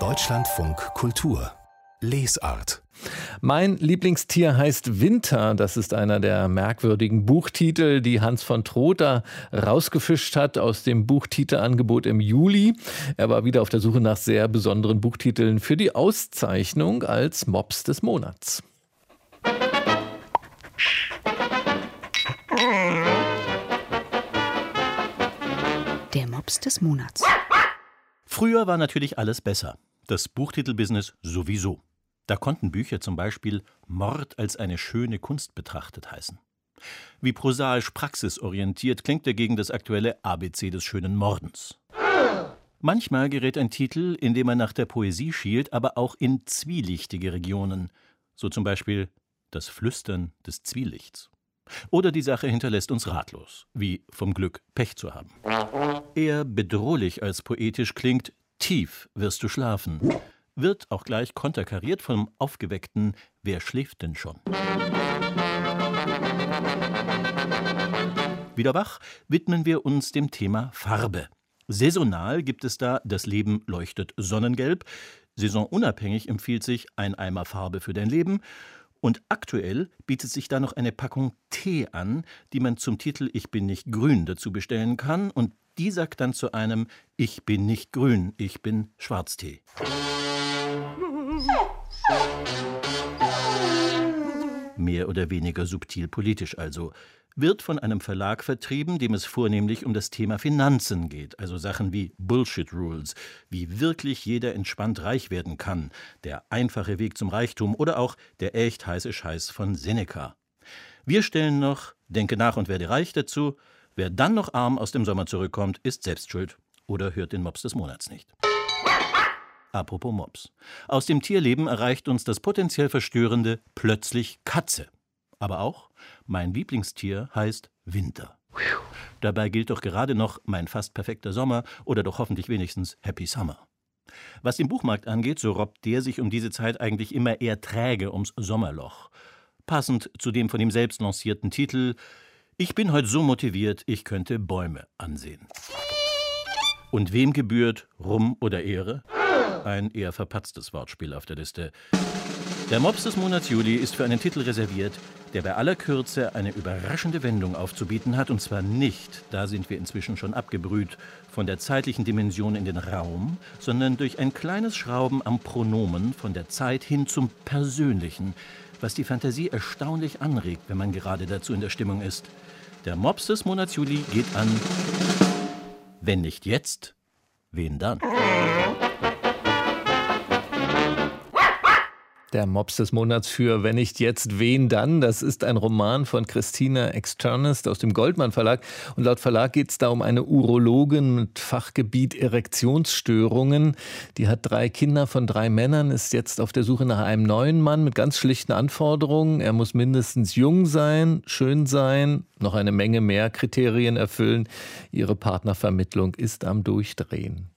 Deutschlandfunk Kultur Lesart. Mein Lieblingstier heißt Winter. Das ist einer der merkwürdigen Buchtitel, die Hans von Trotha rausgefischt hat aus dem Buchtitelangebot im Juli. Er war wieder auf der Suche nach sehr besonderen Buchtiteln für die Auszeichnung als Mops des Monats. Der Mops des Monats. Früher war natürlich alles besser. Das Buchtitelbusiness sowieso. Da konnten Bücher zum Beispiel Mord als eine schöne Kunst betrachtet heißen. Wie prosaisch praxisorientiert klingt dagegen das aktuelle ABC des schönen Mordens. Manchmal gerät ein Titel, in dem man nach der Poesie schielt, aber auch in zwielichtige Regionen, so zum Beispiel das Flüstern des Zwielichts. Oder die Sache hinterlässt uns ratlos, wie vom Glück Pech zu haben. Eher bedrohlich als poetisch klingt Tief wirst du schlafen, wird auch gleich konterkariert vom aufgeweckten Wer schläft denn schon? Wieder wach widmen wir uns dem Thema Farbe. Saisonal gibt es da Das Leben leuchtet sonnengelb. Saisonunabhängig empfiehlt sich ein Eimer Farbe für dein Leben. Und aktuell bietet sich da noch eine Packung Tee an, die man zum Titel Ich bin nicht grün dazu bestellen kann. Und die sagt dann zu einem Ich bin nicht grün, ich bin Schwarztee. Mehr oder weniger subtil politisch also wird von einem Verlag vertrieben, dem es vornehmlich um das Thema Finanzen geht, also Sachen wie Bullshit Rules, wie wirklich jeder entspannt reich werden kann, der einfache Weg zum Reichtum oder auch der echt heiße Scheiß von Seneca. Wir stellen noch Denke nach und werde reich dazu, wer dann noch arm aus dem Sommer zurückkommt, ist selbst schuld oder hört den Mops des Monats nicht. Apropos Mops. Aus dem Tierleben erreicht uns das potenziell verstörende plötzlich Katze. Aber auch mein Lieblingstier heißt Winter. Dabei gilt doch gerade noch mein fast perfekter Sommer oder doch hoffentlich wenigstens Happy Summer. Was den Buchmarkt angeht, so robbt der sich um diese Zeit eigentlich immer eher träge ums Sommerloch. Passend zu dem von ihm selbst lancierten Titel Ich bin heute so motiviert, ich könnte Bäume ansehen. Und wem gebührt Ruhm oder Ehre? Ein eher verpatztes Wortspiel auf der Liste. Der Mops des Monats Juli ist für einen Titel reserviert, der bei aller Kürze eine überraschende Wendung aufzubieten hat, und zwar nicht, da sind wir inzwischen schon abgebrüht, von der zeitlichen Dimension in den Raum, sondern durch ein kleines Schrauben am Pronomen von der Zeit hin zum Persönlichen, was die Fantasie erstaunlich anregt, wenn man gerade dazu in der Stimmung ist. Der Mops des Monats Juli geht an Wenn nicht jetzt, wen dann? Der Mops des Monats für Wenn nicht jetzt, wen dann? Das ist ein Roman von Christina Externist aus dem Goldmann Verlag. Und laut Verlag geht es da um eine Urologin mit Fachgebiet Erektionsstörungen. Die hat drei Kinder von drei Männern, ist jetzt auf der Suche nach einem neuen Mann mit ganz schlichten Anforderungen. Er muss mindestens jung sein, schön sein, noch eine Menge mehr Kriterien erfüllen. Ihre Partnervermittlung ist am Durchdrehen.